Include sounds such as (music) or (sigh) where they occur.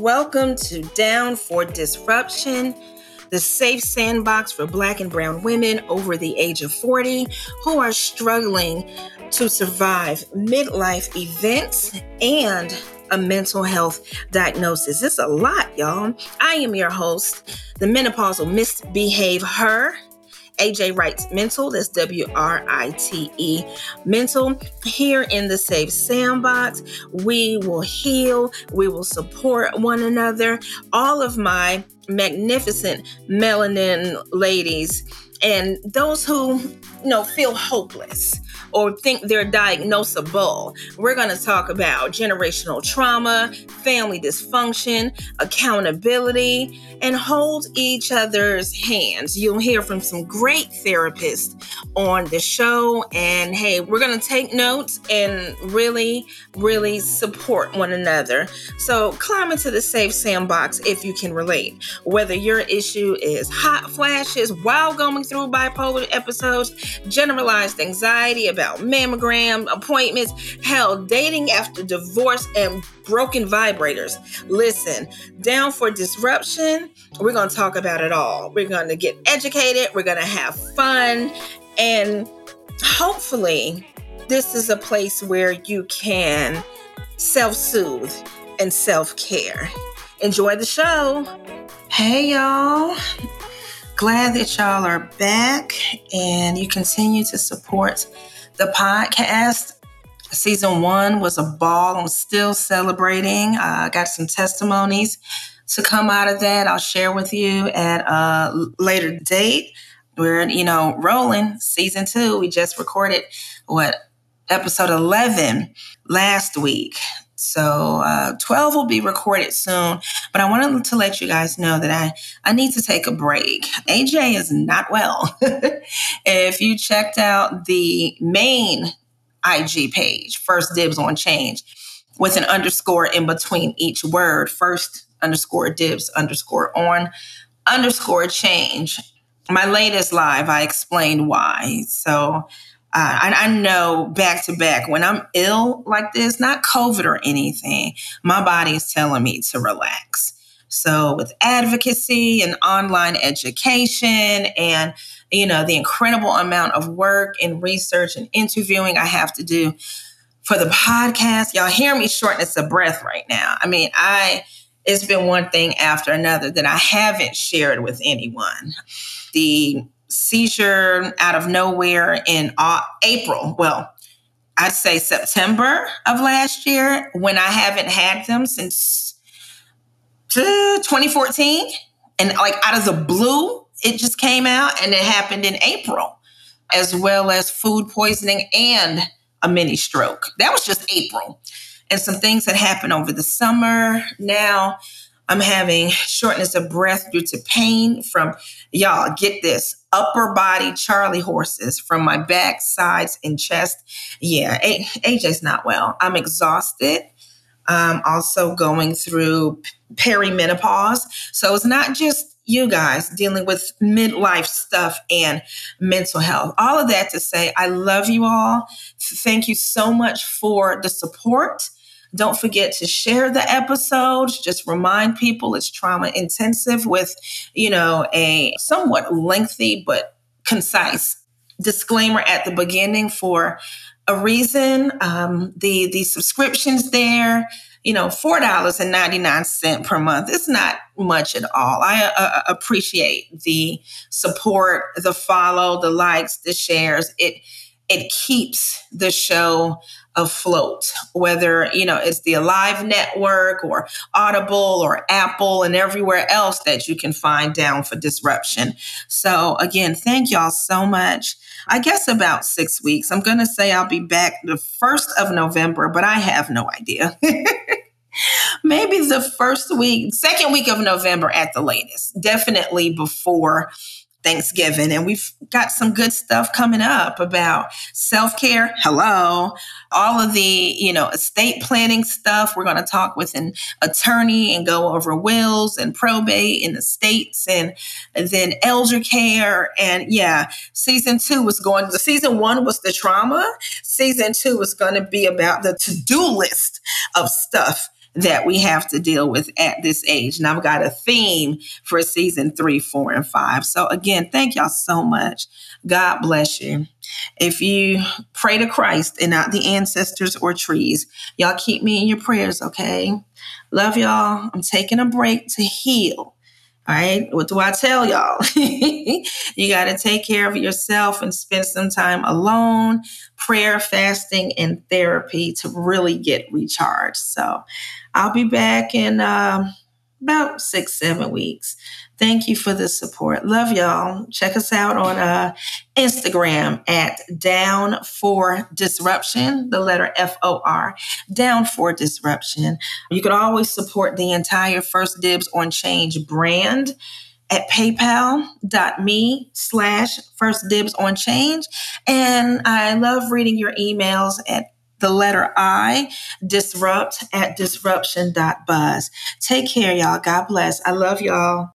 Welcome to Down for Disruption, the safe sandbox for Black and Brown women over the age of 40 who are struggling to survive midlife events and a mental health diagnosis. It's a lot, y'all. I am your host, the menopausal misbehave her. AJ Writes Mental, that's W R I T E Mental. Here in the Safe Sandbox, we will heal, we will support one another. All of my magnificent melanin ladies and those who you know feel hopeless or think they're diagnosable. We're going to talk about generational trauma, family dysfunction, accountability, and hold each other's hands. You'll hear from some great therapists on the show. And hey, we're going to take notes and really, really support one another. So climb into the safe sandbox if you can relate. Whether your issue is hot flashes while going through bipolar episodes, generalized anxiety about mammogram appointments, hell, dating after divorce, and broken vibrators. Listen, down for disruption. We're going to talk about it all. We're going to get educated, we're going to have fun, and hopefully, this is a place where you can self soothe and self care. Enjoy the show. Hey, y'all. Glad that y'all are back and you continue to support the podcast. Season one was a ball. I'm still celebrating. I uh, got some testimonies to come out of that. I'll share with you at a later date. We're, you know, rolling season two. We just recorded what episode 11 last week. So uh, 12 will be recorded soon, but I wanted to let you guys know that I, I need to take a break. AJ is not well. (laughs) if you checked out the main IG page, First Dibs on Change, with an underscore in between each word, first underscore dibs underscore on underscore change. My latest live, I explained why. So Uh, I, I know back to back when I'm ill like this, not COVID or anything, my body is telling me to relax. So with advocacy and online education and you know the incredible amount of work and research and interviewing I have to do for the podcast, y'all hear me shortness of breath right now. I mean, I it's been one thing after another that I haven't shared with anyone. The seizure out of nowhere in April. Well, I'd say September of last year when I haven't had them since uh, 2014. And like out of the blue, it just came out and it happened in April, as well as food poisoning and a mini stroke. That was just April. And some things that happened over the summer. Now I'm having shortness of breath due to pain from, y'all, get this, upper body Charlie horses from my back, sides, and chest. Yeah, AJ's not well. I'm exhausted. I'm also going through perimenopause. So it's not just you guys dealing with midlife stuff and mental health. All of that to say, I love you all. Thank you so much for the support. Don't forget to share the episodes. Just remind people it's trauma intensive with, you know, a somewhat lengthy but concise disclaimer at the beginning for a reason. Um, the the subscriptions there, you know, four dollars and ninety nine cent per month. It's not much at all. I uh, appreciate the support, the follow, the likes, the shares. It it keeps the show afloat, whether, you know, it's the Alive Network or Audible or Apple and everywhere else that you can find down for disruption. So again, thank y'all so much. I guess about six weeks. I'm going to say I'll be back the 1st of November, but I have no idea. (laughs) Maybe the first week, second week of November at the latest, definitely before Thanksgiving. And we've got some good stuff coming up about self care. Hello. All of the, you know, estate planning stuff. We're going to talk with an attorney and go over wills and probate in the states and, then elder care. And yeah, season two was going, season one was the trauma. Season two was going to be about the to do list of stuff that we have to deal with at this age. And I've got a theme for season three, four, and five. So, again, thank y'all so much. God bless you. If you pray to Christ and not the ancestors or trees, y'all keep me in your prayers, okay? Love y'all. I'm taking a break to heal. All right. What do I tell y'all? (laughs) you got to take care of yourself and spend some time alone, prayer, fasting, and therapy to really get recharged. So I'll be back in um, about six, seven weeks. Thank you for the support. Love y'all. Check us out on uh, Instagram at Down for Disruption, the letter F O R, Down for Disruption. You can always support the entire First Dibs on Change brand at paypal.me slash first dibs on change. And I love reading your emails at the letter I, disrupt at disruption.buzz. Take care, y'all. God bless. I love y'all.